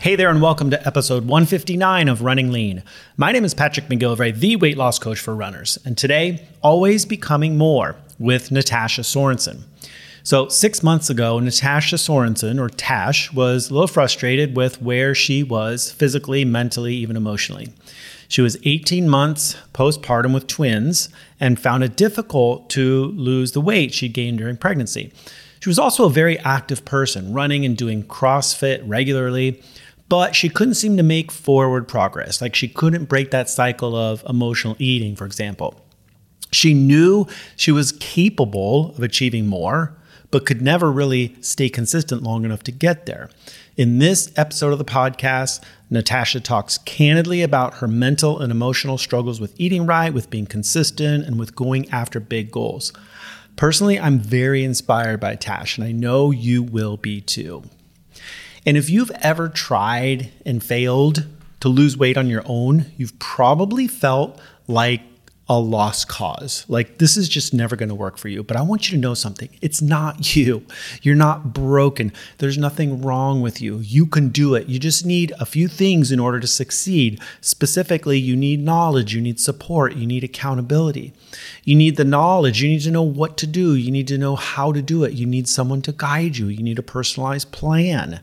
Hey there, and welcome to episode 159 of Running Lean. My name is Patrick McGilvray, the weight loss coach for runners, and today, always becoming more with Natasha Sorensen. So, six months ago, Natasha Sorensen, or Tash, was a little frustrated with where she was physically, mentally, even emotionally. She was 18 months postpartum with twins and found it difficult to lose the weight she gained during pregnancy. She was also a very active person, running and doing CrossFit regularly but she couldn't seem to make forward progress. Like she couldn't break that cycle of emotional eating, for example. She knew she was capable of achieving more, but could never really stay consistent long enough to get there. In this episode of the podcast, Natasha talks candidly about her mental and emotional struggles with eating right, with being consistent, and with going after big goals. Personally, I'm very inspired by Tash, and I know you will be too. And if you've ever tried and failed to lose weight on your own, you've probably felt like a lost cause. Like this is just never going to work for you. But I want you to know something. It's not you. You're not broken. There's nothing wrong with you. You can do it. You just need a few things in order to succeed. Specifically, you need knowledge, you need support, you need accountability. You need the knowledge. You need to know what to do. You need to know how to do it. You need someone to guide you. You need a personalized plan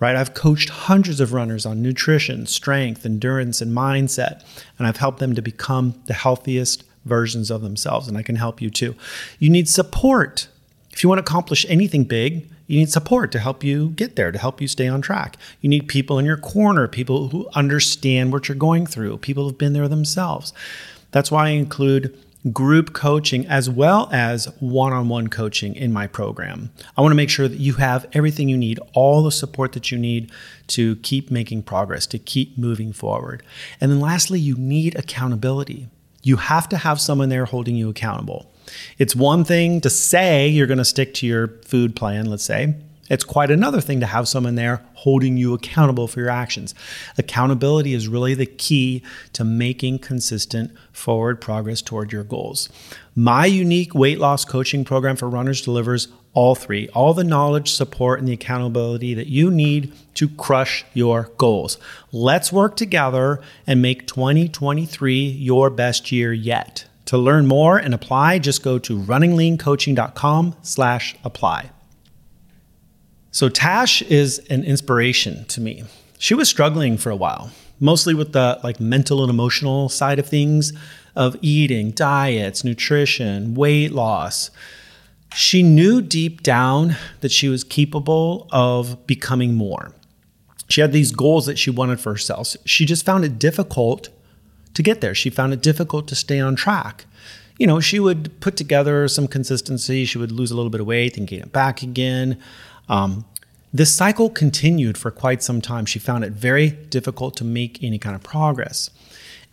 right? I've coached hundreds of runners on nutrition, strength, endurance, and mindset, and I've helped them to become the healthiest versions of themselves, and I can help you too. You need support. If you want to accomplish anything big, you need support to help you get there, to help you stay on track. You need people in your corner, people who understand what you're going through, people who've been there themselves. That's why I include group coaching as well as one on one coaching in my program. I want to make sure that you have everything you need, all the support that you need to keep making progress, to keep moving forward. And then lastly, you need accountability. You have to have someone there holding you accountable. It's one thing to say you're going to stick to your food plan, let's say. It's quite another thing to have someone there holding you accountable for your actions. Accountability is really the key to making consistent forward progress toward your goals. My unique weight loss coaching program for runners delivers all three all the knowledge, support, and the accountability that you need to crush your goals. Let's work together and make 2023 your best year yet. To learn more and apply, just go to runningleancoaching.com slash apply. So Tash is an inspiration to me. She was struggling for a while, mostly with the like mental and emotional side of things of eating, diets, nutrition, weight loss. She knew deep down that she was capable of becoming more. She had these goals that she wanted for herself. She just found it difficult to get there. She found it difficult to stay on track. You know, she would put together some consistency. She would lose a little bit of weight and gain it back again. Um, this cycle continued for quite some time. She found it very difficult to make any kind of progress.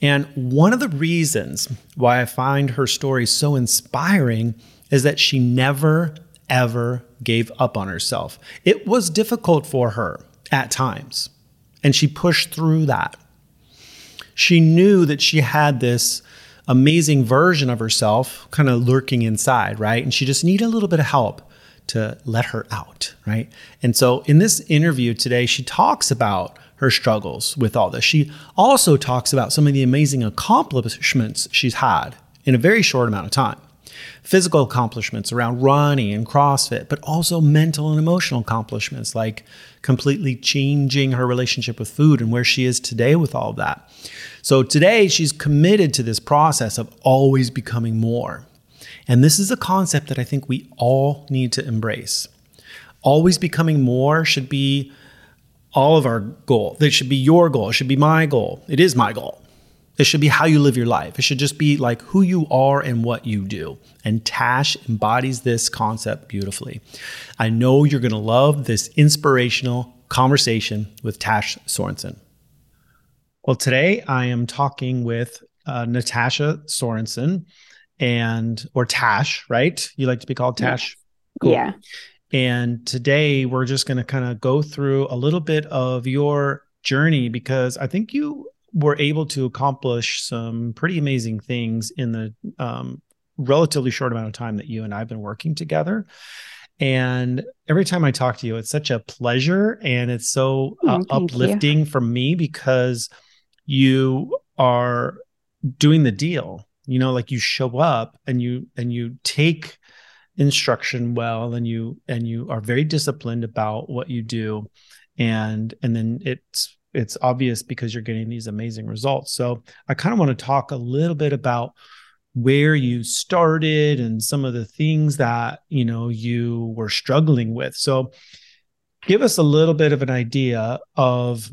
And one of the reasons why I find her story so inspiring is that she never, ever gave up on herself. It was difficult for her at times, and she pushed through that. She knew that she had this amazing version of herself kind of lurking inside, right? And she just needed a little bit of help to let her out, right? And so in this interview today, she talks about her struggles with all this. She also talks about some of the amazing accomplishments she's had in a very short amount of time. Physical accomplishments around running and CrossFit, but also mental and emotional accomplishments like completely changing her relationship with food and where she is today with all of that. So today she's committed to this process of always becoming more. And this is a concept that I think we all need to embrace. Always becoming more should be all of our goal. It should be your goal. It should be my goal. It is my goal. It should be how you live your life. It should just be like who you are and what you do. And Tash embodies this concept beautifully. I know you're going to love this inspirational conversation with Tash Sorensen. Well, today I am talking with uh, Natasha Sorensen and, or Tash, right? You like to be called Tash? Cool. Yeah. And today we're just going to kind of go through a little bit of your journey because I think you were able to accomplish some pretty amazing things in the um, relatively short amount of time that you and I've been working together. And every time I talk to you, it's such a pleasure and it's so uh, oh, uplifting you. for me because you are doing the deal. You know, like you show up and you and you take instruction well and you and you are very disciplined about what you do and and then it's it's obvious because you're getting these amazing results. So I kind of want to talk a little bit about where you started and some of the things that you know you were struggling with so give us a little bit of an idea of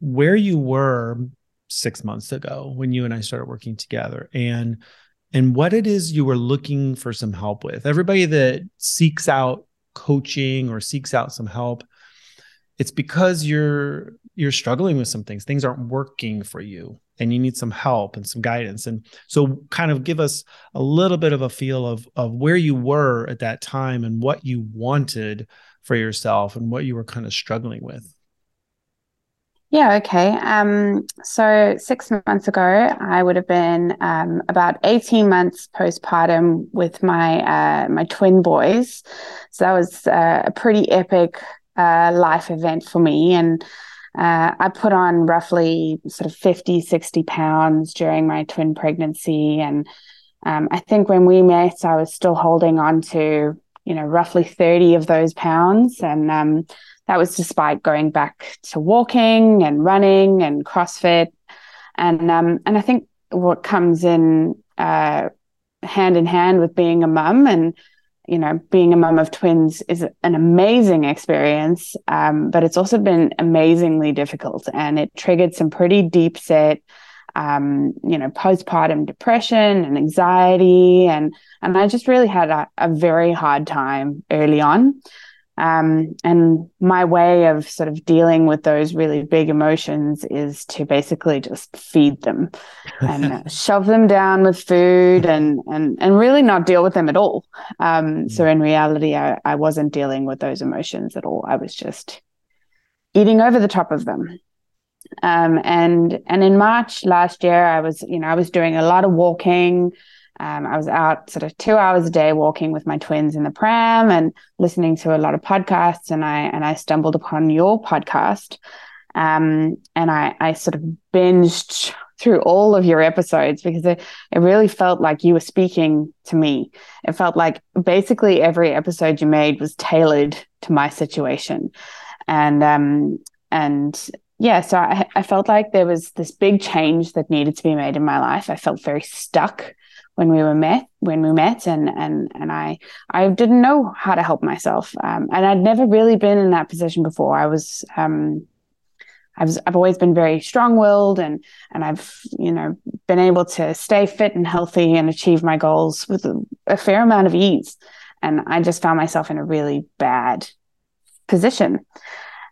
where you were six months ago when you and i started working together. And and what it is you were looking for some help with. Everybody that seeks out coaching or seeks out some help it's because you're you're struggling with some things. Things aren't working for you and you need some help and some guidance. And so kind of give us a little bit of a feel of of where you were at that time and what you wanted for yourself and what you were kind of struggling with yeah okay um so six months ago i would have been um, about 18 months postpartum with my uh, my twin boys so that was uh, a pretty epic uh, life event for me and uh, I put on roughly sort of 50, 60 pounds during my twin pregnancy. And um, I think when we met, I was still holding on to, you know, roughly 30 of those pounds. And um, that was despite going back to walking and running and CrossFit. And, um, and I think what comes in uh, hand in hand with being a mum and you know, being a mum of twins is an amazing experience, um, but it's also been amazingly difficult, and it triggered some pretty deep set, um, you know, postpartum depression and anxiety, and and I just really had a, a very hard time early on. Um, and my way of sort of dealing with those really big emotions is to basically just feed them and shove them down with food and, and, and really not deal with them at all. Um, so mm. in reality, I, I wasn't dealing with those emotions at all. I was just eating over the top of them. Um, and, and in March last year, I was, you know, I was doing a lot of walking, um, I was out sort of two hours a day walking with my twins in the pram and listening to a lot of podcasts. And I and I stumbled upon your podcast, um, and I I sort of binged through all of your episodes because it, it really felt like you were speaking to me. It felt like basically every episode you made was tailored to my situation, and um and yeah, so I, I felt like there was this big change that needed to be made in my life. I felt very stuck when we were met when we met and and and I I didn't know how to help myself. Um, and I'd never really been in that position before. I was um, I was I've always been very strong-willed and and I've you know been able to stay fit and healthy and achieve my goals with a, a fair amount of ease. And I just found myself in a really bad position.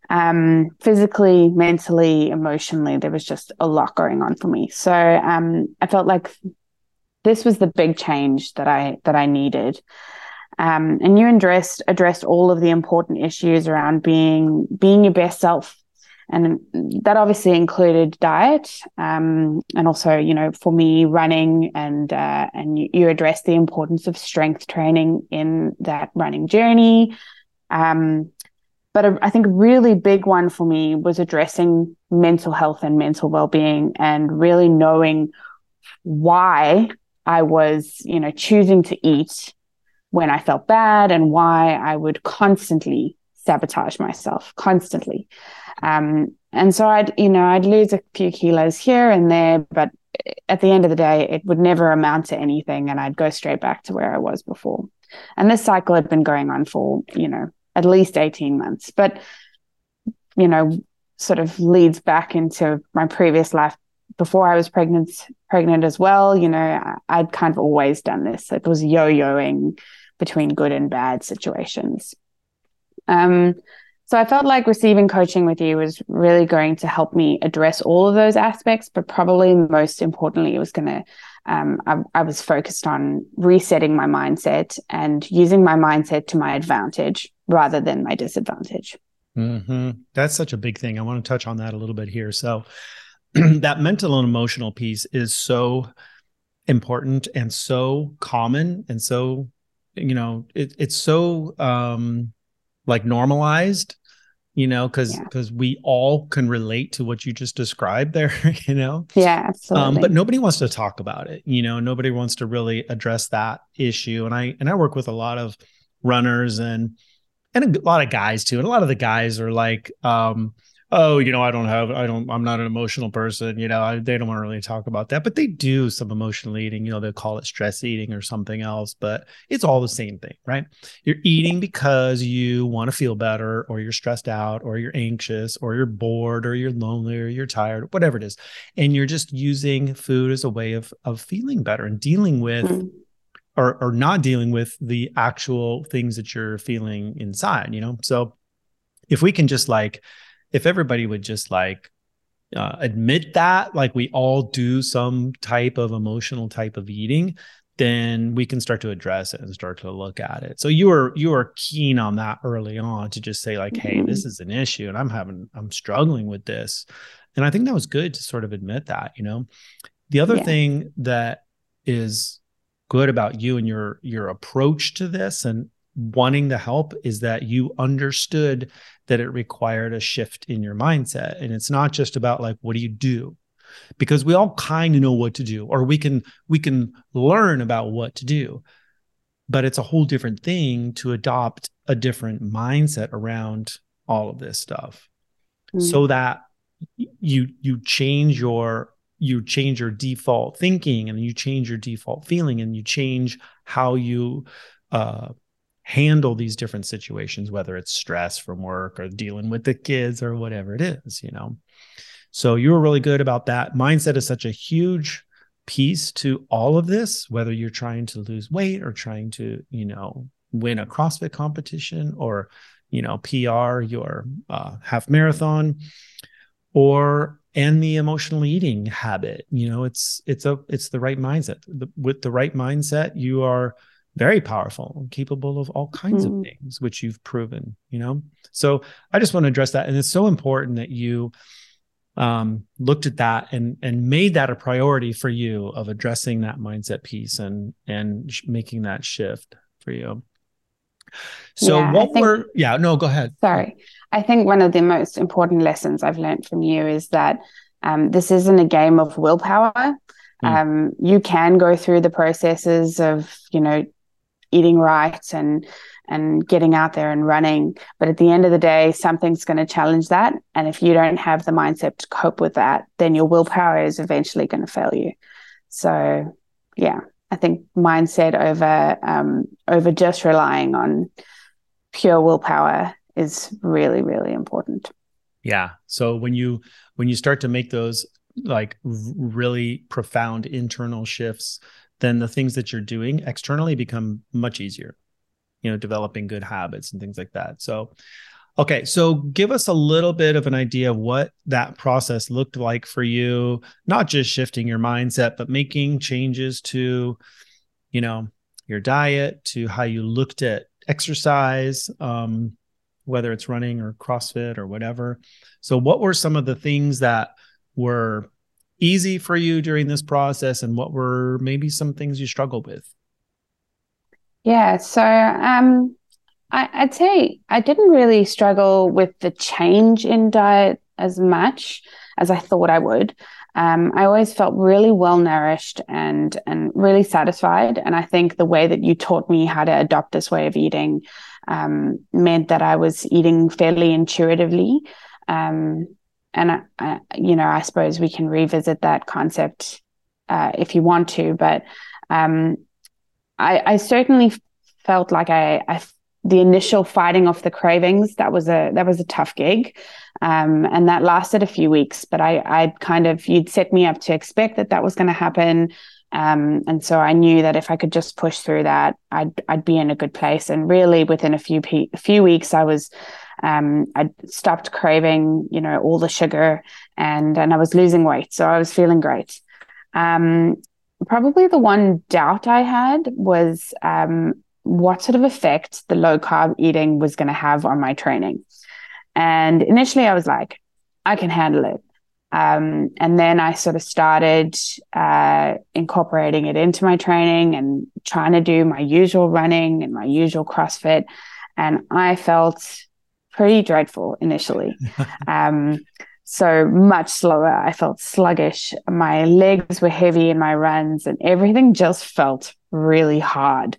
Um, physically, mentally, emotionally, there was just a lot going on for me. So um, I felt like this was the big change that I that I needed. Um, and you addressed addressed all of the important issues around being being your best self, and that obviously included diet, um, and also you know for me running, and uh, and you, you addressed the importance of strength training in that running journey. Um, but a, I think a really big one for me was addressing mental health and mental well being, and really knowing why I was, you know, choosing to eat when I felt bad and why I would constantly sabotage myself constantly. Um, and so I'd, you know, I'd lose a few kilos here and there, but at the end of the day, it would never amount to anything. And I'd go straight back to where I was before. And this cycle had been going on for, you know, at least 18 months, but, you know, sort of leads back into my previous life before I was pregnant, pregnant as well, you know, I'd kind of always done this. It was yo-yoing between good and bad situations. Um, so I felt like receiving coaching with you was really going to help me address all of those aspects, but probably most importantly, it was going to, um, I, I, was focused on resetting my mindset and using my mindset to my advantage rather than my disadvantage. Mm-hmm. That's such a big thing. I want to touch on that a little bit here. So, that mental and emotional piece is so important and so common and so, you know, it, it's so, um, like normalized you know because because yeah. we all can relate to what you just described there you know? Yeah absolutely um, but nobody wants to talk about it you know? Nobody wants to really address that issue and i and i work with a lot of runners and and a lot of guys too and a lot of the guys are like um oh, you know, I don't have, I don't, I'm not an emotional person. You know, I, they don't want to really talk about that, but they do some emotional eating. You know, they call it stress eating or something else, but it's all the same thing, right? You're eating because you want to feel better, or you're stressed out, or you're anxious, or you're bored, or you're lonely, or you're tired, whatever it is, and you're just using food as a way of of feeling better and dealing with. Mm-hmm. Or, or not dealing with the actual things that you're feeling inside, you know? So if we can just like if everybody would just like uh, admit that, like we all do some type of emotional type of eating, then we can start to address it and start to look at it. So you were you were keen on that early on to just say like, hey, this mm-hmm. is an issue, and I'm having I'm struggling with this, and I think that was good to sort of admit that. You know, the other yeah. thing that is good about you and your your approach to this and wanting the help is that you understood that it required a shift in your mindset. And it's not just about like what do you do? Because we all kind of know what to do or we can we can learn about what to do but it's a whole different thing to adopt a different mindset around all of this stuff. Mm-hmm. so that you you change your you change your default thinking and you change your default feeling and you change how you uh, handle these different situations, whether it's stress from work or dealing with the kids or whatever it is, you know. So you were really good about that. Mindset is such a huge piece to all of this, whether you're trying to lose weight or trying to, you know, win a CrossFit competition or, you know, PR your uh, half marathon or and the emotional eating habit. You know, it's it's a it's the right mindset. The, with the right mindset, you are very powerful and capable of all kinds mm. of things which you've proven you know? So i just want to address that and it's so important that you um, looked at that and and made that a priority for you of addressing that mindset piece and and sh- making that shift for you. So yeah, what think, were yeah no go ahead. Sorry. I think one of the most important lessons i've learned from you is that um, this isn't a game of willpower. Mm. um, you can go through the processes of you know eating right and and getting out there and running. But at the end of the day something's going to challenge that. And if you don't have the mindset to cope with that then your willpower is eventually going to fail you. So yeah i think mindset over um, over just relying on pure willpower is really really important. Yeah. So when you when you start to make those like really profound internal shifts then the things that you're doing externally become much easier you know developing good habits and things like that. So okay so give us a little bit of an idea of what that process looked like for you not just shifting your mindset but making changes to you know your diet to how you looked at exercise um, whether it's running or crossfit or whatever. So what were some of the things that were easy for you during this process and what were maybe some things you struggled with? Yeah, so um, I, would say I didn't really struggle with the change in diet as much as I thought I would. Um, I always felt really well nourished and and really satisfied. And I think the way that you taught me how to adopt this way of eating um, meant that I was eating fairly intuitively. Um, and I, I, you know, I suppose we can revisit that concept uh, if you want to, but um, I, I, certainly felt like I, I, the initial fighting off the cravings that was a that was a tough gig, um, and that lasted a few weeks. But I, I kind of you'd set me up to expect that that was going to happen. Um, and so I knew that if I could just push through that, I'd I'd be in a good place. And really, within a few pe- a few weeks, I was Um, I stopped craving, you know, all the sugar, and and I was losing weight, so I was feeling great. Um, probably the one doubt I had was um, what sort of effect the low carb eating was going to have on my training. And initially, I was like, I can handle it. Um, and then I sort of started uh, incorporating it into my training and trying to do my usual running and my usual CrossFit. And I felt pretty dreadful initially. um, so much slower. I felt sluggish. My legs were heavy in my runs, and everything just felt really hard.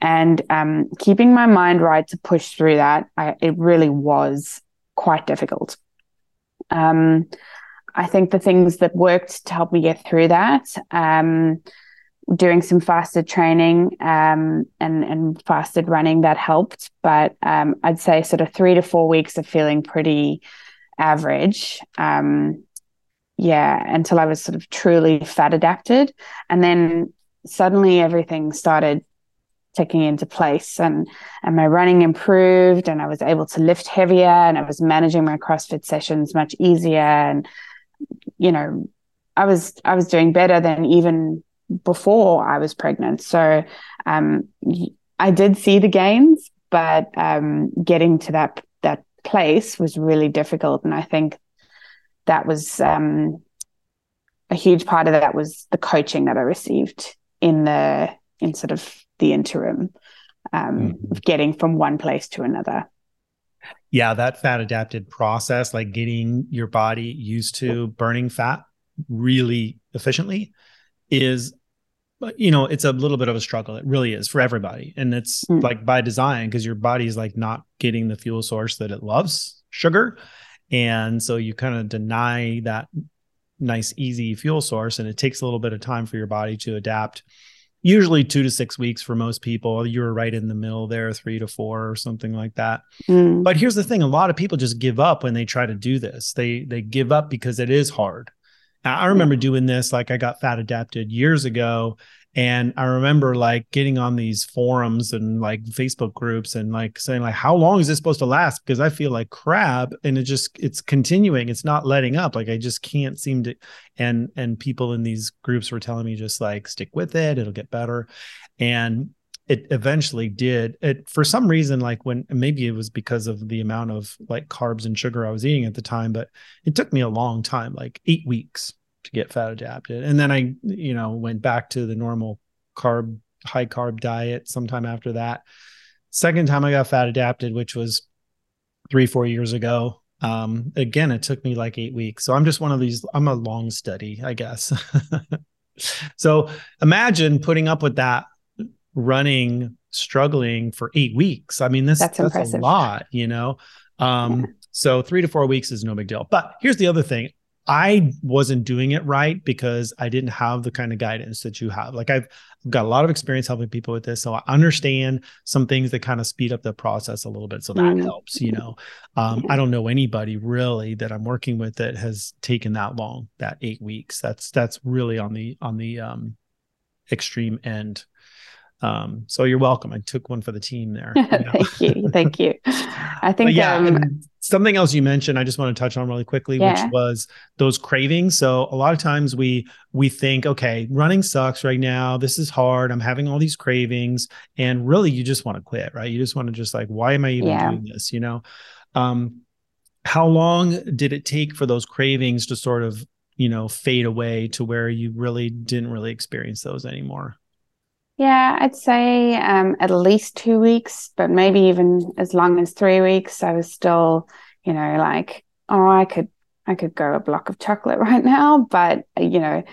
And um, keeping my mind right to push through that, I, it really was quite difficult. Um, I think the things that worked to help me get through that, um, doing some fasted training um, and and fasted running that helped. But um, I'd say sort of three to four weeks of feeling pretty average. Um, yeah, until I was sort of truly fat adapted, and then suddenly everything started ticking into place and and my running improved and I was able to lift heavier and I was managing my CrossFit sessions much easier and you know, I was I was doing better than even before I was pregnant. So um, I did see the gains, but um, getting to that that place was really difficult, and I think that was um, a huge part of that was the coaching that I received in the in sort of the interim um, mm-hmm. of getting from one place to another yeah, that fat adapted process, like getting your body used to burning fat really efficiently, is you know it's a little bit of a struggle it really is for everybody and it's mm. like by design because your body's like not getting the fuel source that it loves sugar and so you kind of deny that nice easy fuel source and it takes a little bit of time for your body to adapt usually two to six weeks for most people. You're right in the middle there, three to four or something like that. Mm. But here's the thing: a lot of people just give up when they try to do this. They they give up because it is hard. I remember doing this, like I got fat adapted years ago, and I remember like getting on these forums and like Facebook groups and like saying like, how long is this supposed to last? Because I feel like crap and it just it's continuing. It's not letting up. Like I just can't seem to and and people in these groups were telling me just like stick with it, it'll get better. And it eventually did. It for some reason, like when maybe it was because of the amount of like carbs and sugar I was eating at the time, but it took me a long time, like eight weeks to get fat adapted. And then I, you know, went back to the normal carb, high carb diet sometime after that. Second time I got fat adapted, which was three, four years ago. Um, again, it took me like eight weeks. So I'm just one of these, I'm a long study, I guess. so imagine putting up with that running, struggling for eight weeks. I mean, this that's, that's a lot, you know? Um, yeah. So three to four weeks is no big deal. But here's the other thing. I wasn't doing it right because I didn't have the kind of guidance that you have. Like I've, I've got a lot of experience helping people with this, so I understand some things that kind of speed up the process a little bit. So that mm-hmm. helps. You know, um, I don't know anybody really that I'm working with that has taken that long, that eight weeks. That's that's really on the on the um, extreme end. Um, so you're welcome. I took one for the team there. You know? thank you. Thank you. I think yeah, um, something else you mentioned, I just want to touch on really quickly, yeah. which was those cravings. So a lot of times we we think, okay, running sucks right now. This is hard. I'm having all these cravings. And really you just want to quit, right? You just want to just like, why am I even yeah. doing this? You know? Um, how long did it take for those cravings to sort of, you know, fade away to where you really didn't really experience those anymore? Yeah, I'd say um, at least two weeks, but maybe even as long as three weeks. I was still, you know, like, oh, I could, I could go a block of chocolate right now, but you know,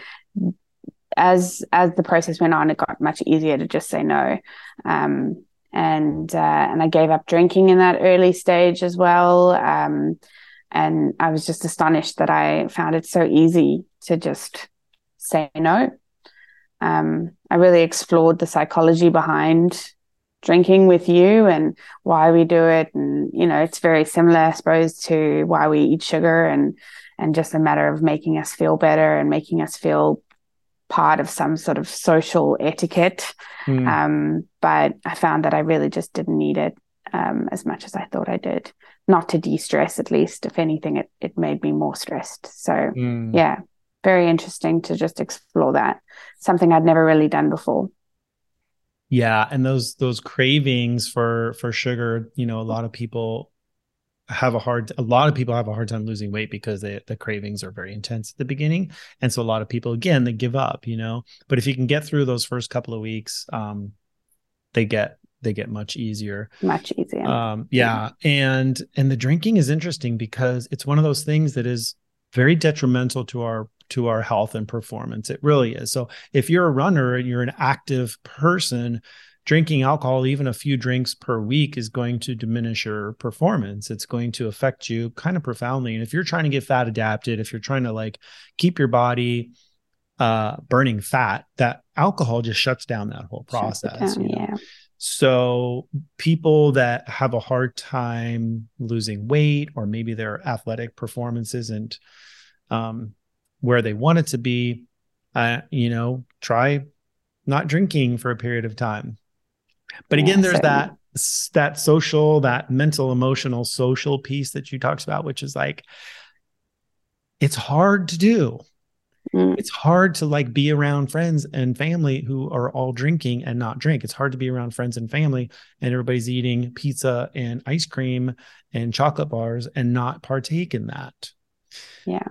as as the process went on, it got much easier to just say no. Um, and uh, and I gave up drinking in that early stage as well. Um, and I was just astonished that I found it so easy to just say no um, I really explored the psychology behind drinking with you and why we do it. And, you know, it's very similar, I suppose, to why we eat sugar and, and just a matter of making us feel better and making us feel part of some sort of social etiquette. Mm. Um, but I found that I really just didn't need it. um, as much as I thought I did. Not to de stress, at least. If anything, it, it made me more stressed. So, mm. yeah, very interesting to just explore that. Something I'd never really done before. Yeah, and those those cravings for for sugar, you know, a lot of people have a hard a lot of people have a hard time losing weight because they, the cravings are very intense at the beginning. And so a lot of people again they give up you know? But if you can get through those first couple of weeks um they get they get much easier. Much easier. Um yeah. And and the drinking is interesting because it's one of those things that is very detrimental to our to our health and performance it really is so if you're a runner and you're an active person drinking alcohol, even a few drinks per week, is going to diminish your performance. It's going to affect you kind of profoundly. And if you're trying to get fat adapted, if you're trying to like keep your body uh, burning fat, that alcohol just shuts down that whole process. Down, you know? Yeah. So people that have a hard time losing weight, or maybe their athletic performance isn't um, where they want it to be, uh, you know, try not drinking for a period of time but again, yeah, there's that that social, that mental, emotional, social piece that you talked about, which is like it's hard to do. Mm. It's hard to like be around friends and family who are all drinking and not drink. It's hard to be around friends and family and everybody's eating pizza and ice cream and chocolate bars and not partake in that. Yeah.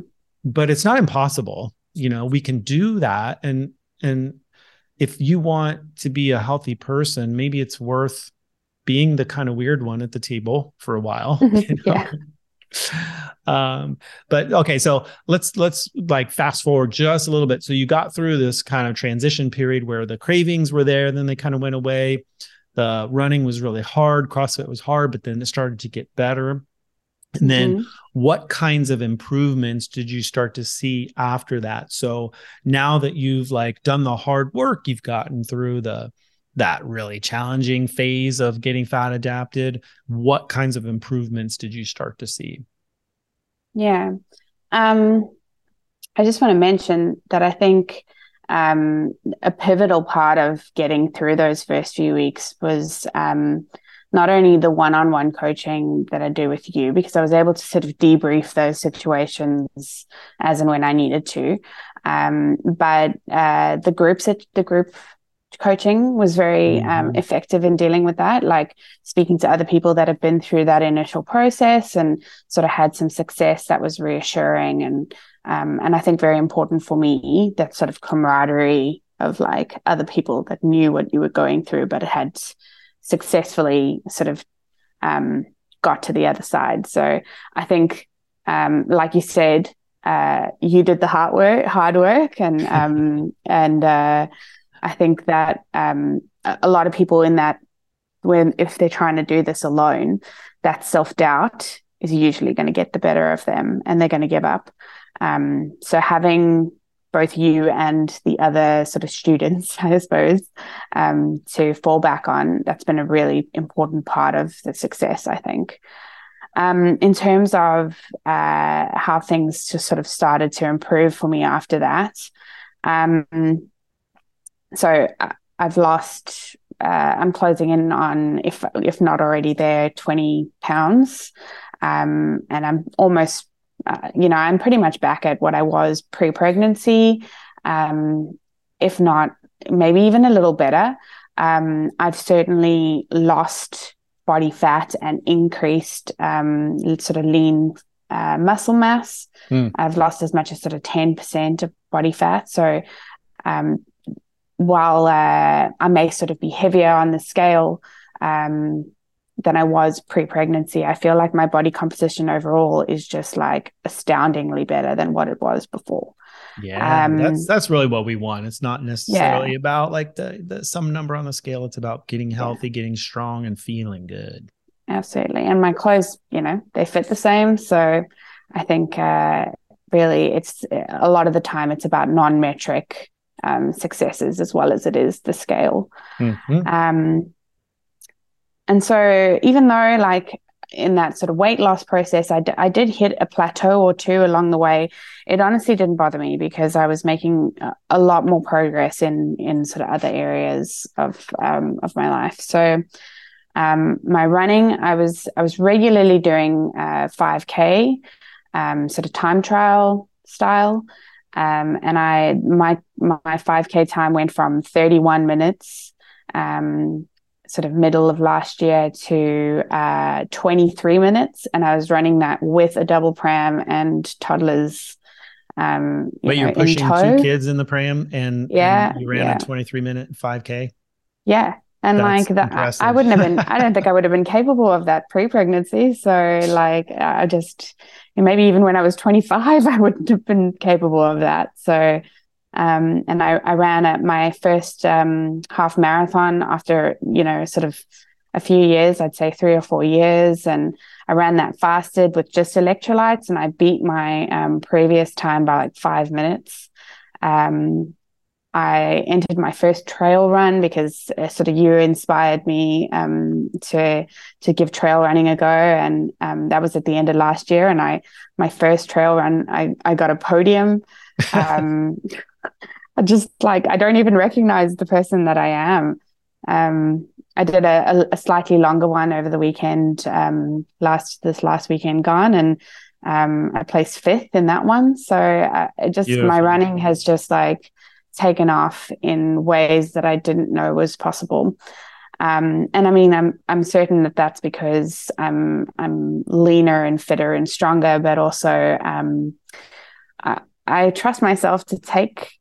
But it's not impossible. You know, we can do that and and if you want to be a healthy person, maybe it's worth being the kind of weird one at the table for a while. You know? yeah. um but okay so let's let's like fast forward just a little bit so you got through this kind of transition period where the cravings were there then they kind of went away the running was really hard crossfit was hard but then it started to get better and then mm-hmm. what kinds of improvements did you start to see after that? So now that you've like done the hard work, you've gotten through the that really challenging phase of getting fat adapted, what kinds of improvements did you start to see? Yeah. Um I just want to mention that I think um, a pivotal part of getting through those first few weeks was um, not only the one-on-one coaching that I do with you because I was able to sort of debrief those situations as and when I needed to, um, but uh, the groups the group coaching was very um, mm-hmm. effective in dealing with that like speaking to other people that have been through that initial process and sort of had some success that was reassuring and um, and i think very important for me that sort of camaraderie of like other people that knew what you were going through but had successfully sort of um, got to the other side. So I think, um, like you said, uh, you did the hard work, hard work, and um, and uh, I think that um, a lot of people in that when if they're trying to do this alone, that self doubt is usually going to get the better of them, and they're going to give up. Um, so having both you and the other sort of students, I suppose, um, to fall back on. That's been a really important part of the success, I think. Um, in terms of uh, how things just sort of started to improve for me after that, um, so uh, I've lost. Uh, I'm closing in on, if if not already there, 20 pounds, um, and I'm almost uh, you know, I'm pretty much back at what I was pre pregnancy, um, if not maybe even a little better. Um, I've certainly lost body fat and increased um, sort of lean uh, muscle mass. Mm. I've lost as much as sort of 10% of body fat. So, um, while uh, I may sort of be heavier on the scale, um, than I was pre pregnancy. I feel like my body composition overall is just like astoundingly better than what it was before. Yeah, um, that's that's really what we want. It's not necessarily yeah. about like the, the some number on the scale. It's about getting healthy, yeah. getting strong, and feeling good. Absolutely, and my clothes, you know, they fit the same. So I think uh, really, it's a lot of the time it's about non-metric um, successes as well as it is the scale. Mm-hmm. Um, and so, even though, like, in that sort of weight loss process, I, d- I did hit a plateau or two along the way. It honestly didn't bother me because I was making a lot more progress in in sort of other areas of um, of my life. So, Um, my running, I was I was regularly doing uh, 5K, um, sort of time trial style, um, and I my my 5K time went from 31 minutes, um, sort of middle of last year, to uh, 23 minutes, and I was running that with a double pram and toddlers. Um, you know, you're pushing two kids in the pram, and yeah, and you ran yeah. a 23 minute 5K. Yeah, and That's like that, I wouldn't have been, I don't think I would have been capable of that pre pregnancy. So, like, I just, maybe even when I was 25, I wouldn't have been capable of that. So, um, and I, I ran at my first um, half marathon after, you know, sort of a few years, I'd say three or four years. And I ran that fasted with just electrolytes and I beat my um, previous time by like five minutes. Um, I entered my first trail run because uh, sort of you inspired me um, to to give trail running a go, and um, that was at the end of last year. And I my first trail run, I I got a podium. Um, I just like I don't even recognize the person that I am. Um, I did a, a, slightly longer one over the weekend um, last this last weekend gone, and um, I placed fifth in that one. So uh, just Beautiful. my running has just like taken off in ways that I didn't know was possible. Um, and I mean, I'm I'm certain that that's because I'm I'm leaner and fitter and stronger, but also um, I, I, trust myself to take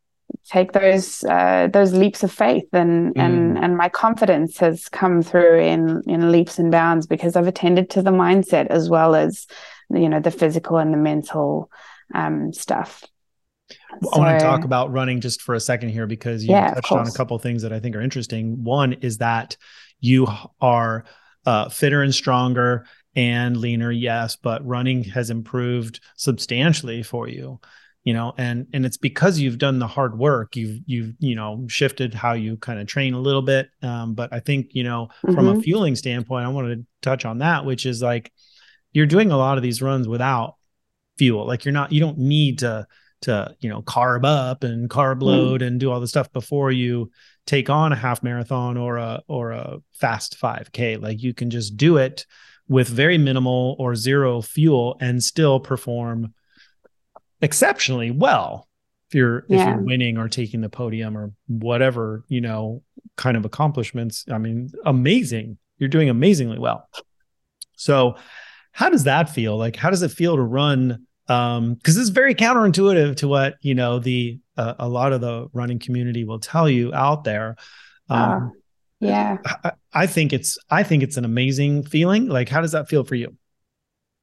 take those uh, those leaps of faith, and mm. and and my confidence has come through in in leaps and bounds because I've attended to the mindset as well as you know the physical and the mental um, stuff. I want to talk about running just for a second here because you yeah, touched on a couple things that I think are interesting. One is that you are uh, fitter and stronger and leaner, yes, but running has improved substantially for you. You know, and and it's because you've done the hard work. You've you've you know shifted how you kind of train a little bit. Um, but I think you know mm-hmm. from a mm-hmm. fueling standpoint, I wanted to touch on that, which is like you're doing a lot of these runs without fuel. Like you're not you don't need to to you know carb up and carb mm. load mm. and do all the stuff before you take on a half marathon or a or a fast 5k like you can just do it with very minimal or zero fuel and still perform exceptionally well if you're yeah. if you're winning or taking the podium or whatever you know kind of accomplishments. I mean amazing. You're doing amazingly well. So how does that feel? Like how does it feel to run um because it's very counterintuitive to what you know the uh, a lot of the running community will tell you out there. Um uh, yeah. I, I, think it's i think it's an amazing feeling. Like how does that feel for you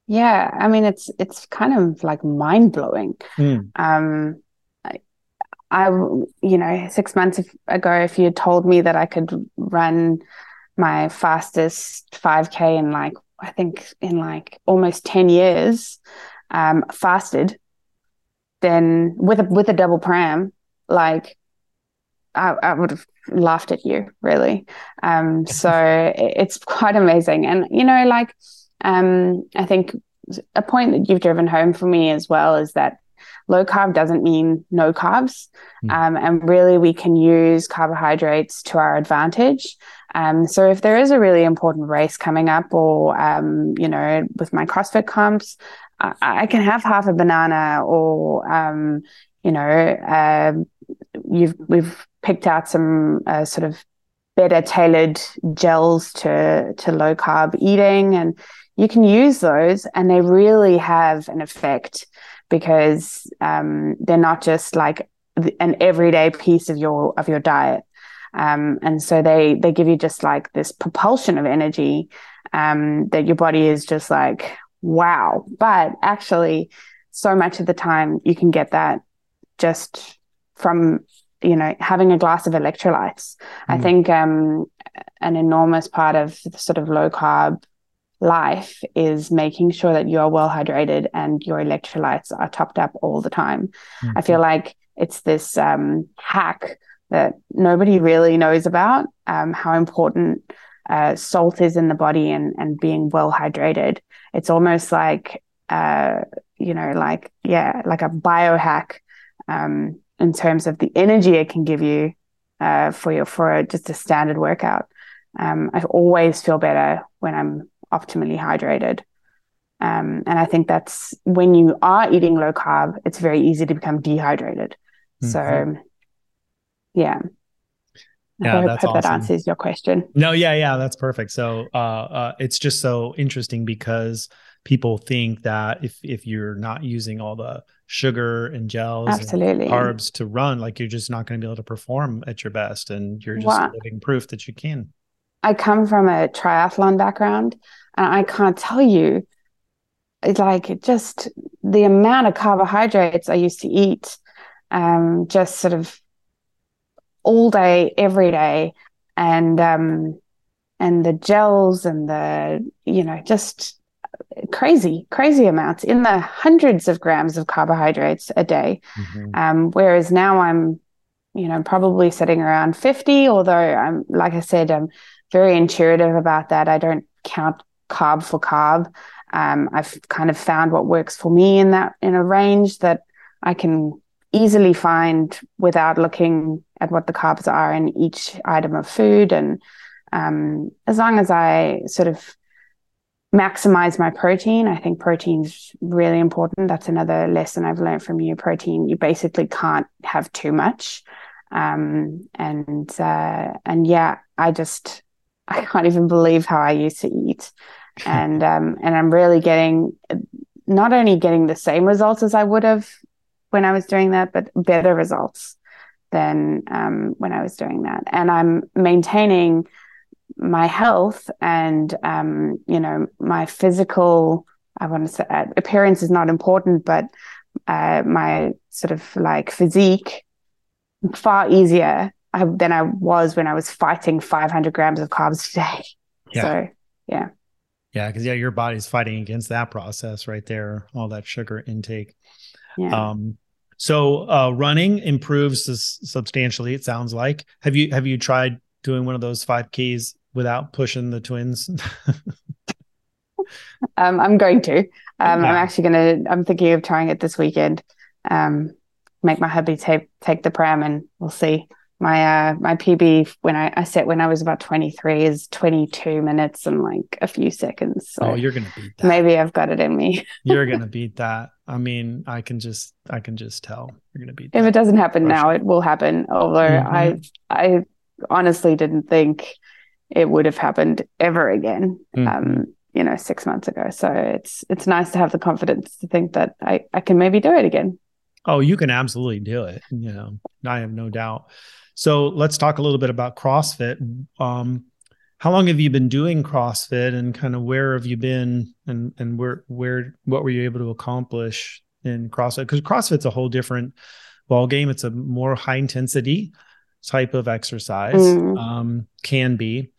yeah i mean it's it's kind of like mind-blowing mm. um I, I you know six months ago if you had told me that i could run my fastest 5k in like i think in like almost 10 years um, fasted, then with a with a double pram, like I, I would have laughed at you, really. Um, so it's quite amazing, and you know, like um, I think a point that you've driven home for me as well is that low carb doesn't mean no carbs. Mm. Um, and really, we can use carbohydrates to our advantage. Um, so if there is a really important race coming up, or um, you know, with my CrossFit comps, I, I can have half a banana or um, you know uh, you've we've picked out some uh, sort of better tailored gels to to low carb eating and you can use those and they really have an effect because um, they're not just like an everyday piece of your of your diet um, and so they they give you just like this propulsion of energy um, that your body is just like wow. But actually, so much of the time you can get that just from you know having a glass of electrolytes. Mm. I think um, an enormous part of the sort of low carb life is making sure that you're well hydrated and your electrolytes are topped up all the time. Mm-hmm. I feel like it's this um, hack that nobody really knows about um, how important uh, salt is in the body and, and being well hydrated it's almost like uh, you know like yeah like a biohack um, in terms of the energy it can give you uh, for your for a, just a standard workout Um, I always feel better when I'm optimally hydrated. Um, and I think that's when you are eating low carb, it's very easy to become dehydrated. Mm-hmm. So, yeah. I yeah, hope, that's hope awesome. that answers your question. No, yeah, yeah, that's perfect. So, uh, uh, it's just so interesting because people think that if if you're not using all the sugar and gels absolutely and carbs to run like you're just not going to be able to perform at your best and you're just wow. living proof that you can i come from a triathlon background and i can't tell you it's like just the amount of carbohydrates i used to eat um, just sort of all day every day and um, and the gels and the you know just crazy, crazy amounts in the hundreds of grams of carbohydrates a day. Mm-hmm. Um, whereas now I'm, you know, probably sitting around 50, although I'm, like I said, I'm very intuitive about that. I don't count carb for carb. Um, I've kind of found what works for me in that, in a range that I can easily find without looking at what the carbs are in each item of food. And um, as long as I sort of maximize my protein. I think protein's really important. That's another lesson I've learned from you. Protein, you basically can't have too much. Um, and uh, and yeah, I just I can't even believe how I used to eat, and um, and I'm really getting not only getting the same results as I would have when I was doing that, but better results than um, when I was doing that, and I'm maintaining my health and um, you know my physical i want to say uh, appearance is not important but uh, my sort of like physique far easier uh, than i was when i was fighting 500 grams of carbs today. yeah. so yeah yeah because yeah your body's fighting against that process right there all that sugar intake yeah. um so uh running improves substantially it sounds like have you have you tried doing one of those 5ks without pushing the twins? um, I'm going to. Um, yeah. I'm actually going to. I'm thinking of trying it this weekend. Um, make my hubby take take the pram, and we'll see. My uh, my PB when I, I set when I was about 23 is 22 minutes and like a few seconds. So oh, you're gonna beat that. Maybe I've got it in me. you're gonna beat that. I mean, I can just I can just tell you're gonna beat. If it doesn't happen now, it will happen. Although mm-hmm. I I honestly didn't think it would have happened ever again. Mm-hmm. Um, you know, six months ago. So it's it's nice to have the confidence to think that I, I can maybe do it again. Oh, you can absolutely do it. You know, I have no doubt. So let's talk a little bit about CrossFit. Um, how long have you been doing CrossFit and kind of where have you been and and where where what were you able to accomplish in CrossFit? Because CrossFit's a whole different ball game. It's a more high intensity type of exercise. Mm. Um, can be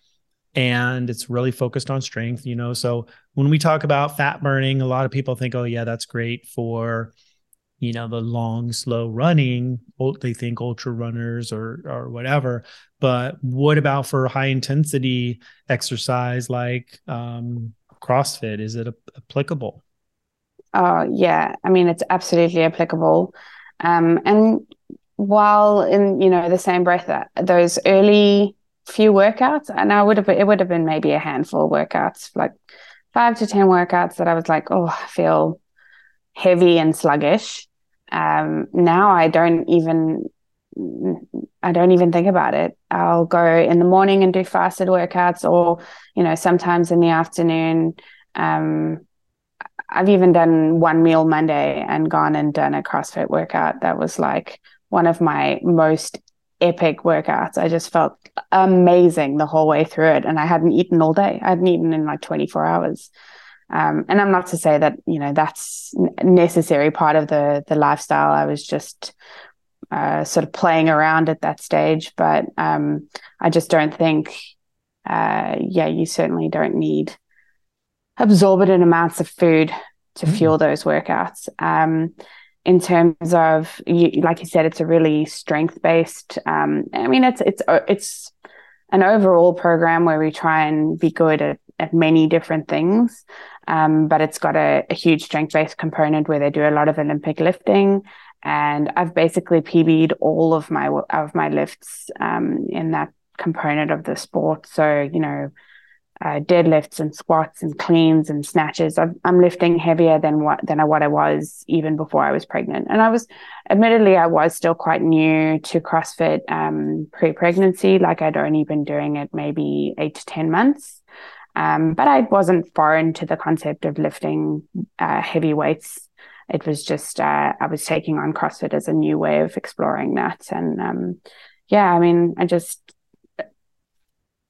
and it's really focused on strength you know so when we talk about fat burning a lot of people think oh yeah that's great for you know the long slow running they think ultra runners or or whatever but what about for high intensity exercise like um crossfit? Is it applicable? Oh yeah i mean it's absolutely applicable. Um and while in you know the same breath that those early few workouts and I would have it would have been maybe a handful of workouts, like five to ten workouts that I was like, oh, I feel heavy and sluggish. Um, now I don't even I don't even think about it. I'll go in the morning and do fasted workouts, or you know, sometimes in the afternoon. Um, I've even done one meal Monday and gone and done a CrossFit workout that was like one of my most epic workouts. I just felt amazing the whole way through it. And I hadn't eaten all day. I hadn't eaten in like 24 hours. Um, and I'm not to say that, you know, that's necessary part of the the lifestyle. I was just uh, sort of playing around at that stage. But um, I just don't think, uh, yeah, you certainly don't need absorbent amounts of food to mm. fuel those workouts. Um, in terms of you, like you said it's a really strength based um, i mean it's it's it's an overall program where we try and be good at, at many different things um, but it's got a, a huge strength based component where they do a lot of olympic lifting and i've basically pb'd all of my of my lifts um, in that component of the sport. So, you know, uh, deadlifts and squats and cleans and snatches. i am lifting heavier than what than what I was even before I was pregnant. And I was, admittedly, I was still quite new to CrossFit um, pre-pregnancy. Like I'd only been doing it maybe eight to ten months, um, but I wasn't foreign to the concept of lifting uh, heavy weights. It was just uh, I was taking on CrossFit as a new way of exploring that, and um, yeah, I mean, I just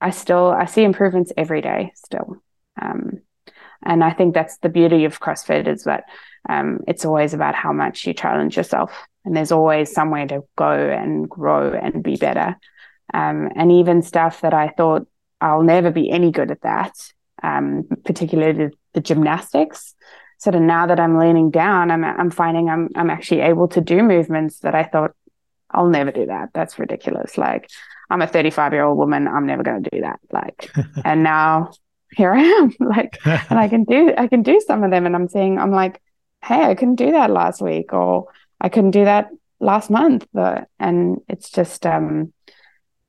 I still I see improvements every day still. Um, and I think that's the beauty of CrossFit is that um, it's always about how much you challenge yourself, and there's always somewhere to go and grow and be better. Um, and even stuff that I thought I'll never be any good at that, um, particularly the gymnastics. So now that I'm leaning down, I'm I'm finding I'm I'm actually able to do movements that I thought I'll never do that. That's ridiculous. Like I'm a 35 year old woman. I'm never going to do that. Like, and now here I am. Like, and I can do, I can do some of them. And I'm saying, I'm like, hey, I couldn't do that last week, or I couldn't do that last month. But, and it's just, um,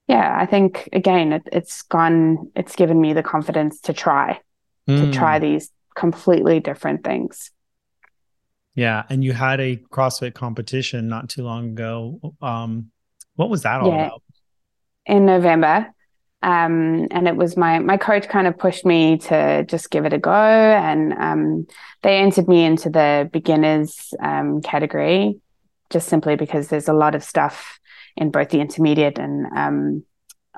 yeah, I think again, it, it's gone, it's given me the confidence to try, mm. to try these completely different things. Yeah. And you had a CrossFit competition not too long ago. Um, what was that all yeah. about? in November. Um, and it was my my coach kind of pushed me to just give it a go, and um, they entered me into the beginners um, category, just simply because there's a lot of stuff in both the intermediate and um,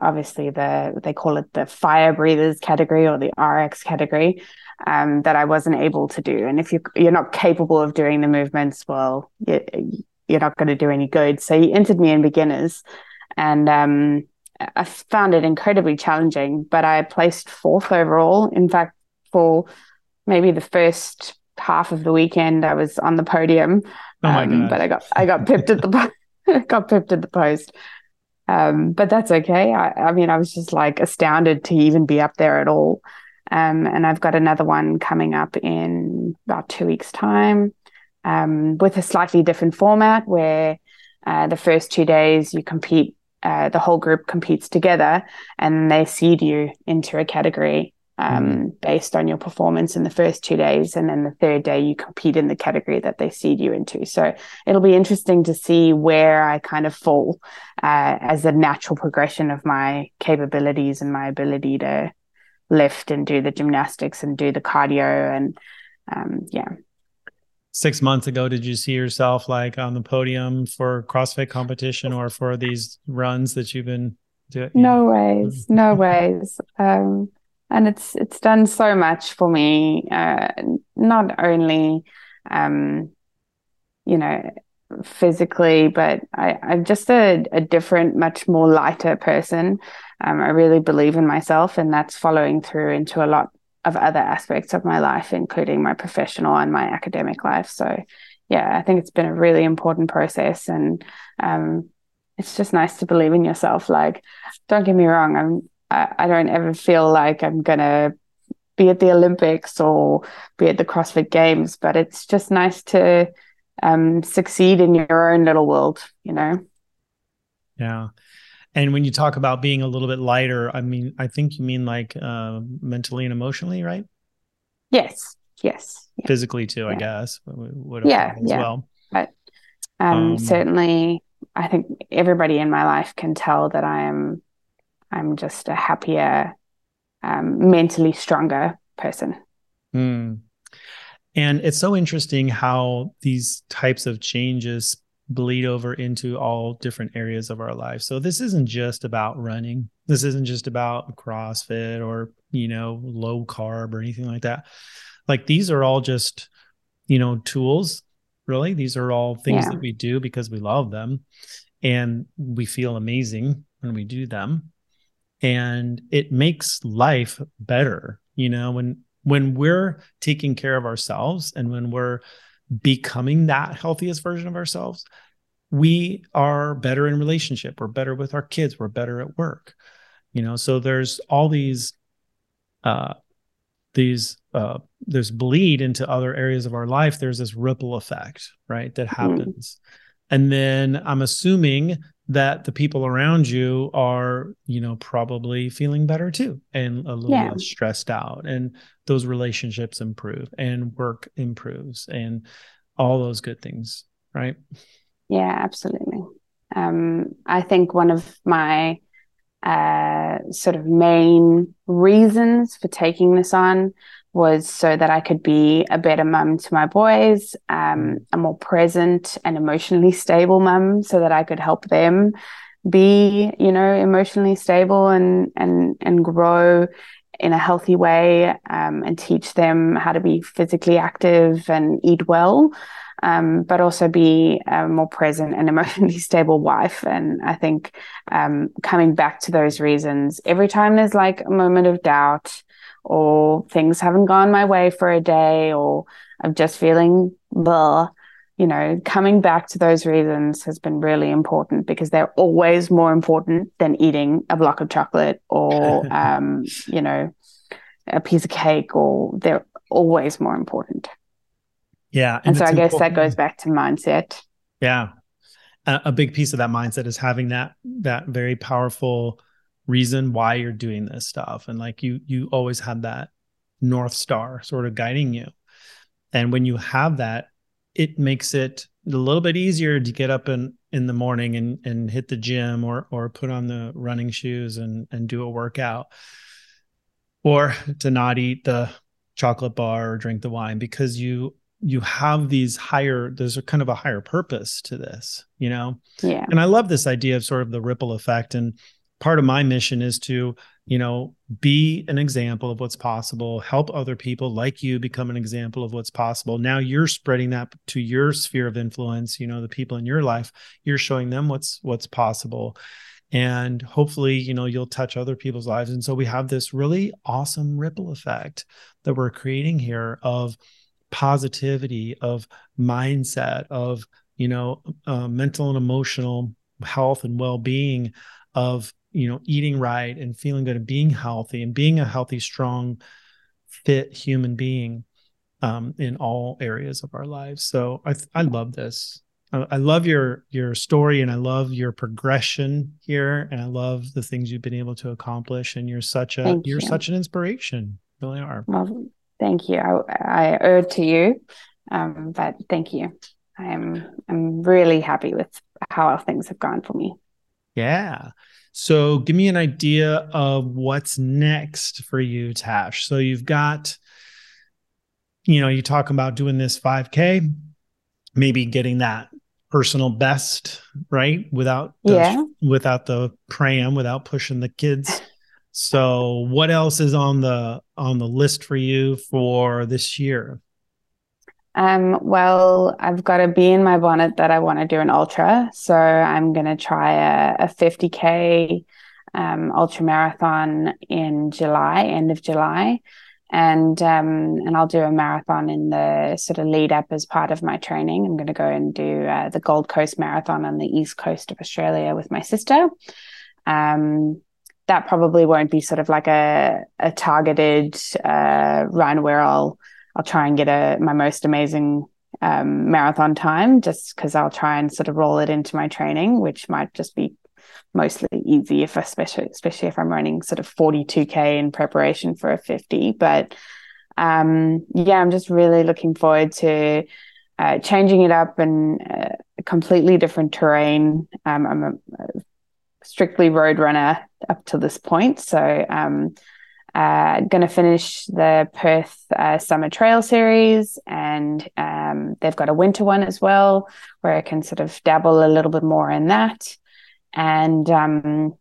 obviously the they call it the fire breathers category or the RX category um, that I wasn't able to do. And if you you're not capable of doing the movements, well, you, you're not going to do any good. So he entered me in beginners, and um, I found it incredibly challenging, but I placed fourth overall. In fact, for maybe the first half of the weekend, I was on the podium. Oh um, but I got I got pipped at the got pipped at the post. Um, but that's okay. I, I, mean, I was just like astounded to even be up there at all. Um, and I've got another one coming up in about two weeks' time um, with a slightly different format where uh, the first two days you compete uh, the whole group competes together and they seed you into a category um, based on your performance in the first two days. And then the third day, you compete in the category that they seed you into. So it'll be interesting to see where I kind of fall uh, as a natural progression of my capabilities and my ability to lift and do the gymnastics and do the cardio. And um, yeah, six months ago did you see yourself like on the podium for crossfit competition or for these runs that you've been doing no ways no ways um, and it's it's done so much for me uh, not only um, you know physically but I, i'm just a, a different much more lighter person um, i really believe in myself and that's following through into a lot of other aspects of my life, including my professional and my academic life. So, yeah, I think it's been a really important process, and um, it's just nice to believe in yourself. Like, don't get me wrong, I'm I, I don't ever feel like I'm gonna be at the Olympics or be at the CrossFit Games, but it's just nice to um, succeed in your own little world, you know. Yeah. And when you talk about being a little bit lighter, I mean, I think you mean like uh, mentally and emotionally, right? Yes. Yes. Yeah. Physically too, yeah. I guess. Would yeah. yeah. Well. But um, um, certainly, I think everybody in my life can tell that I am, I'm just a happier, um, mentally stronger person. Mm. And it's so interesting how these types of changes bleed over into all different areas of our life. So this isn't just about running. This isn't just about CrossFit or, you know, low carb or anything like that. Like these are all just, you know, tools, really. These are all things yeah. that we do because we love them and we feel amazing when we do them. And it makes life better, you know, when when we're taking care of ourselves and when we're becoming that healthiest version of ourselves, we are better in relationship. We're better with our kids. We're better at work. You know, so there's all these, uh, these, uh, there's bleed into other areas of our life. There's this ripple effect, right? That mm-hmm. happens. Mm-hmm. And then I'm assuming that the people around you are, you know, probably feeling better too and a little yeah. less stressed out. And those relationships improve and work improves and all those good things, right? Yeah, absolutely. Um, I think one of my uh, sort of main reasons for taking this on was so that I could be a better mum to my boys, um, a more present and emotionally stable mum, so that I could help them be, you know, emotionally stable and and and grow in a healthy way, um, and teach them how to be physically active and eat well um, but also be a more present and emotionally stable wife. And I think um, coming back to those reasons, every time there's like a moment of doubt or things haven't gone my way for a day or I'm just feeling blah, you know, coming back to those reasons has been really important because they're always more important than eating a block of chocolate or, um, you know, a piece of cake or they're always more important. Yeah. And, and so I guess important. that goes back to mindset. Yeah. A, a big piece of that mindset is having that that very powerful reason why you're doing this stuff. And like you you always had that North Star sort of guiding you. And when you have that, it makes it a little bit easier to get up in in the morning and and hit the gym or or put on the running shoes and and do a workout or to not eat the chocolate bar or drink the wine because you you have these higher there's a kind of a higher purpose to this you know yeah and i love this idea of sort of the ripple effect and part of my mission is to you know be an example of what's possible help other people like you become an example of what's possible. Now you're spreading that to your sphere of influence you know the people in your life. You're showing them what's what's possible. And hopefully you know you'll touch other people's lives. And so we have this really awesome ripple effect that we're creating here of positivity of mindset of you know uh, mental and emotional health and well-being of you know eating right and feeling good and being healthy and being a healthy strong fit human being um, in all areas of our lives so i i love this I love your your story and I love your progression here and I love the things you've been able to accomplish and you're such a Thank you're you. such an inspiration. You really are. Well, thank you. I, I owe it to you, um, but thank you. I'm I'm really happy with how things have gone for me. Yeah. So give me an idea of what's next for you, Tash. So you've got, you know, you talk about doing this 5K, maybe getting that personal best, right? Without the, yeah. without the pram, without pushing the kids. So what else is on the on the list for you for this year? Um, well, I've got a bee in my bonnet that I want to do an ultra. So I'm going to try a, a 50K um, ultra marathon in July, end of July. And um, and I'll do a marathon in the sort of lead up as part of my training. I'm going to go and do uh, the Gold Coast Marathon on the east coast of Australia with my sister. Um, that probably won't be sort of like a a targeted uh, run where I'll I'll try and get a my most amazing um, marathon time just because I'll try and sort of roll it into my training, which might just be mostly easy if especially especially if I'm running sort of 42k in preparation for a 50. But um, yeah, I'm just really looking forward to uh, changing it up and uh, completely different terrain. Um, I'm a, a strictly road runner up to this point. So, um, uh, going to finish the Perth uh, Summer Trail Series, and um, they've got a winter one as well, where I can sort of dabble a little bit more in that. And um,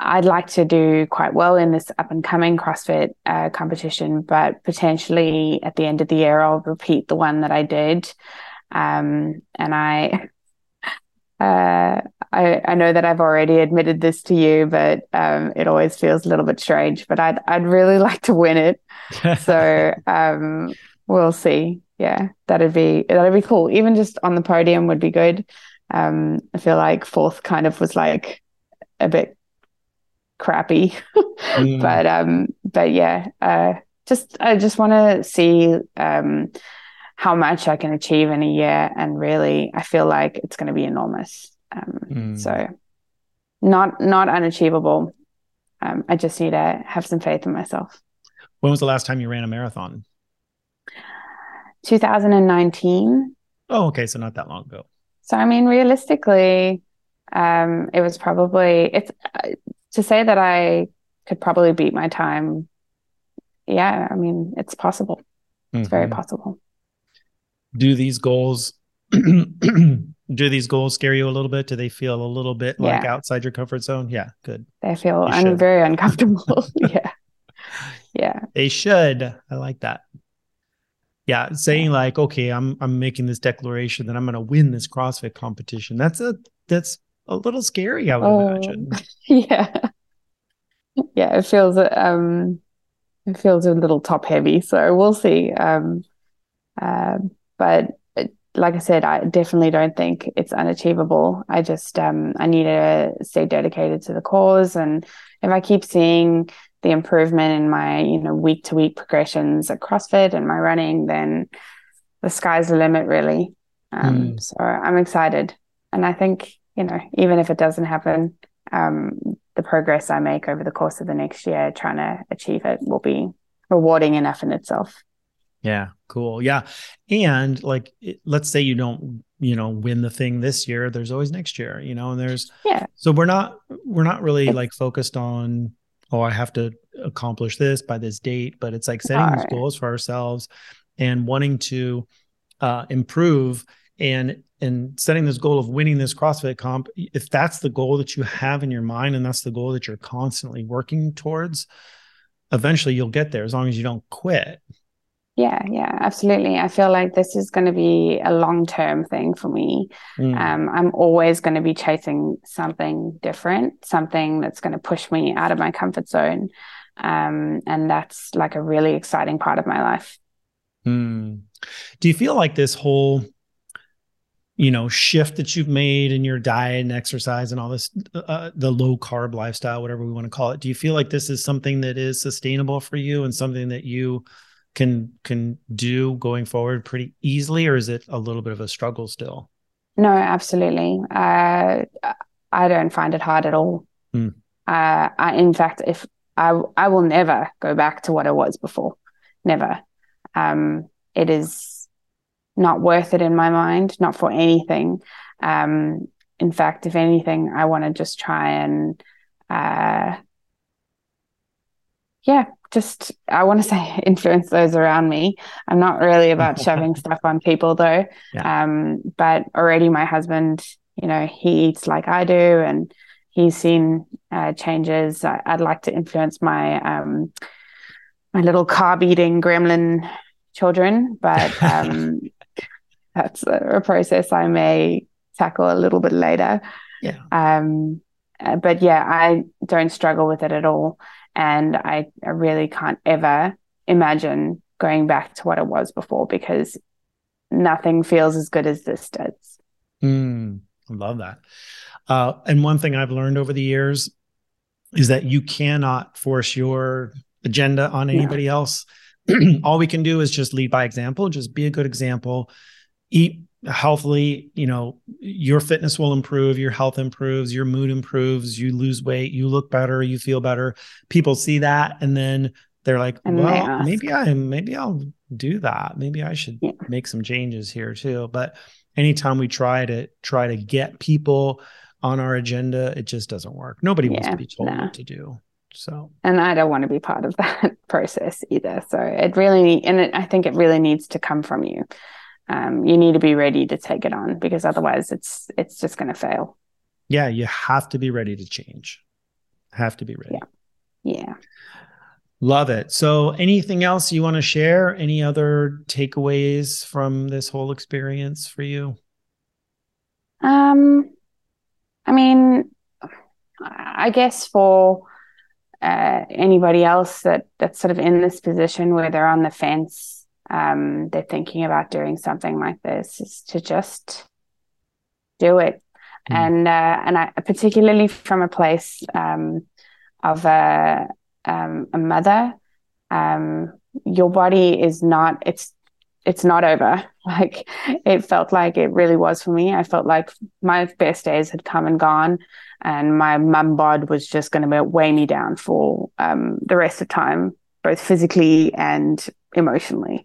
I'd like to do quite well in this up and coming CrossFit uh, competition, but potentially at the end of the year, I'll repeat the one that I did. Um, and I uh, I, I know that I've already admitted this to you, but um, it always feels a little bit strange. But I'd I'd really like to win it. so um, we'll see. Yeah, that'd be that'd be cool. Even just on the podium would be good. Um, I feel like fourth kind of was like a bit crappy, mm. but um, but yeah, uh, just I just want to see um how much I can achieve in a year. And really, I feel like it's going to be enormous. Um, mm. So not not unachievable. Um, I just need to have some faith in myself. When was the last time you ran a marathon? 2019. Oh, okay, so not that long ago. So I mean, realistically, um, it was probably it's uh, to say that I could probably beat my time. Yeah, I mean, it's possible. It's mm-hmm. very possible. Do these goals do these goals scare you a little bit? Do they feel a little bit like outside your comfort zone? Yeah, good. They feel I'm very uncomfortable. yeah. Yeah. They should. I like that. Yeah, saying like, okay, I'm I'm making this declaration that I'm going to win this CrossFit competition. That's a that's a little scary, I would oh, imagine. Yeah. Yeah, it feels um it feels a little top heavy, so we'll see. Um uh, but like I said, I definitely don't think it's unachievable. I just um, I need to stay dedicated to the cause, and if I keep seeing the improvement in my you know week to week progressions at CrossFit and my running, then the sky's the limit, really. Um, mm. So I'm excited, and I think you know even if it doesn't happen, um, the progress I make over the course of the next year trying to achieve it will be rewarding enough in itself. Yeah, cool. Yeah. And like let's say you don't, you know, win the thing this year, there's always next year, you know, and there's Yeah. So we're not we're not really like focused on oh, I have to accomplish this by this date, but it's like setting these goals for ourselves and wanting to uh improve and and setting this goal of winning this CrossFit comp, if that's the goal that you have in your mind and that's the goal that you're constantly working towards, eventually you'll get there as long as you don't quit. Yeah, yeah, absolutely. I feel like this is going to be a long term thing for me. Mm. Um, I'm always going to be chasing something different, something that's going to push me out of my comfort zone. Um, and that's like a really exciting part of my life. Mm. Do you feel like this whole you know shift that you've made in your diet and exercise and all this uh, the low carb lifestyle whatever we want to call it do you feel like this is something that is sustainable for you and something that you can can do going forward pretty easily, or is it a little bit of a struggle still? No, absolutely. Uh, I don't find it hard at all. Mm. Uh, I, in fact, if I I will never go back to what it was before, never. Um, it is not worth it in my mind, not for anything. Um, in fact, if anything, I want to just try and uh, yeah, just I want to say influence those around me. I'm not really about shoving stuff on people though. Yeah. Um, but already my husband, you know, he eats like I do, and he's seen uh, changes. I, would like to influence my um, my little carb eating gremlin children, but um, that's a, a process I may tackle a little bit later. Yeah. Um, uh, but yeah, I don't struggle with it at all. And I, I really can't ever imagine going back to what it was before because nothing feels as good as this does. Mm, I love that. Uh, and one thing I've learned over the years is that you cannot force your agenda on anybody no. else. All we can do is just lead by example, just be a good example, eat healthily you know your fitness will improve your health improves your mood improves you lose weight you look better you feel better. People see that and then they're like and well they maybe i maybe i'll do that. Maybe i should yeah. make some changes here too. But anytime we try to try to get people on our agenda it just doesn't work. Nobody yeah, wants to be told nah. what to do so. And i don't want to be part of that process either. So it really and it, i think it really needs to come from you um, you need to be ready to take it on because otherwise it's it's just going to fail. Yeah you have to be ready to change. Have to be ready. Yeah. Yeah. Love it. So anything else you want to share? Any other takeaways from this whole experience for you? Um i mean i guess for uh, anybody else that that's sort of in this position where they're on the fence um, they're thinking about doing something like this is to just do it mm. and uh, and I particularly from a place um, of a um, a mother um, your body is not it's it's not over like it felt like it really was for me. I felt like my best days had come and gone, and my mum bod was just going to weigh me down for um, the rest of time, both physically and emotionally.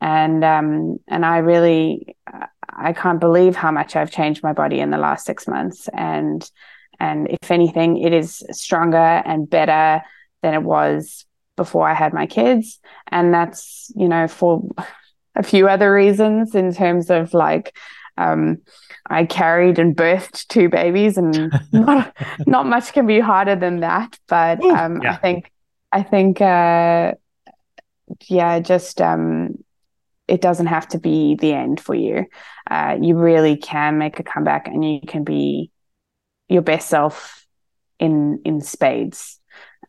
And um, and I really, I can't believe how much I've changed my body in the last six months. And and if anything, it is stronger and better than it was before I had my kids. And that's you know for a few other reasons in terms of like um, I carried and birthed two babies, and not not much can be harder than that. But um, yeah. I think I think uh, yeah, just um, it doesn't have to be the end for you. Uh, you really can make a comeback, and you can be your best self in in spades.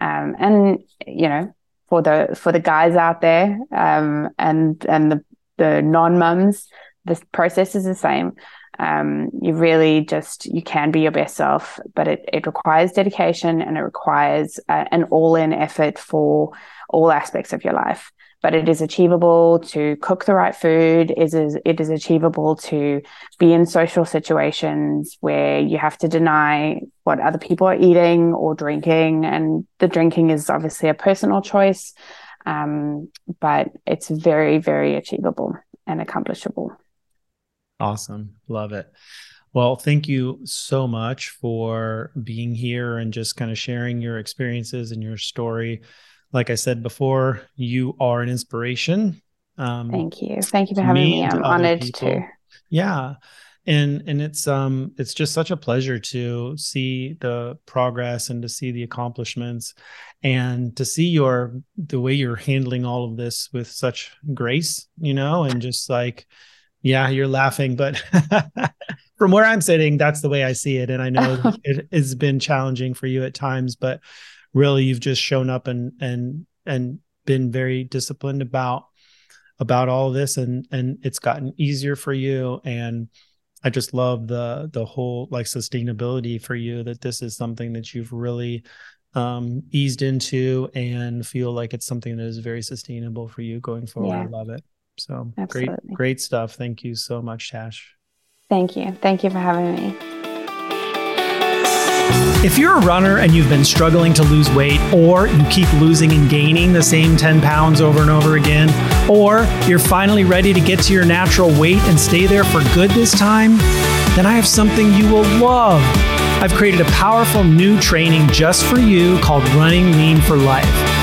Um, and you know, for the for the guys out there, um, and and the the non mums, the process is the same. Um, you really just you can be your best self, but it it requires dedication and it requires uh, an all in effort for all aspects of your life. But it is achievable to cook the right food. It is it is achievable to be in social situations where you have to deny what other people are eating or drinking, and the drinking is obviously a personal choice. Um, but it's very, very achievable and accomplishable. Awesome. Love it. Well, thank you so much for being here and just kind of sharing your experiences and your story. Like I said before, you are an inspiration. Um, thank you. Thank you for having me. I'm honored people. to. Yeah and and it's um it's just such a pleasure to see the progress and to see the accomplishments and to see your the way you're handling all of this with such grace you know and just like yeah you're laughing but from where i'm sitting that's the way i see it and i know it has been challenging for you at times but really you've just shown up and and and been very disciplined about about all of this and and it's gotten easier for you and I just love the the whole like sustainability for you that this is something that you've really um, eased into and feel like it's something that is very sustainable for you going forward. Yeah. I love it. So Absolutely. great, great stuff. Thank you so much, Tash. Thank you. Thank you for having me. If you're a runner and you've been struggling to lose weight, or you keep losing and gaining the same 10 pounds over and over again, or you're finally ready to get to your natural weight and stay there for good this time, then I have something you will love. I've created a powerful new training just for you called Running Lean for Life.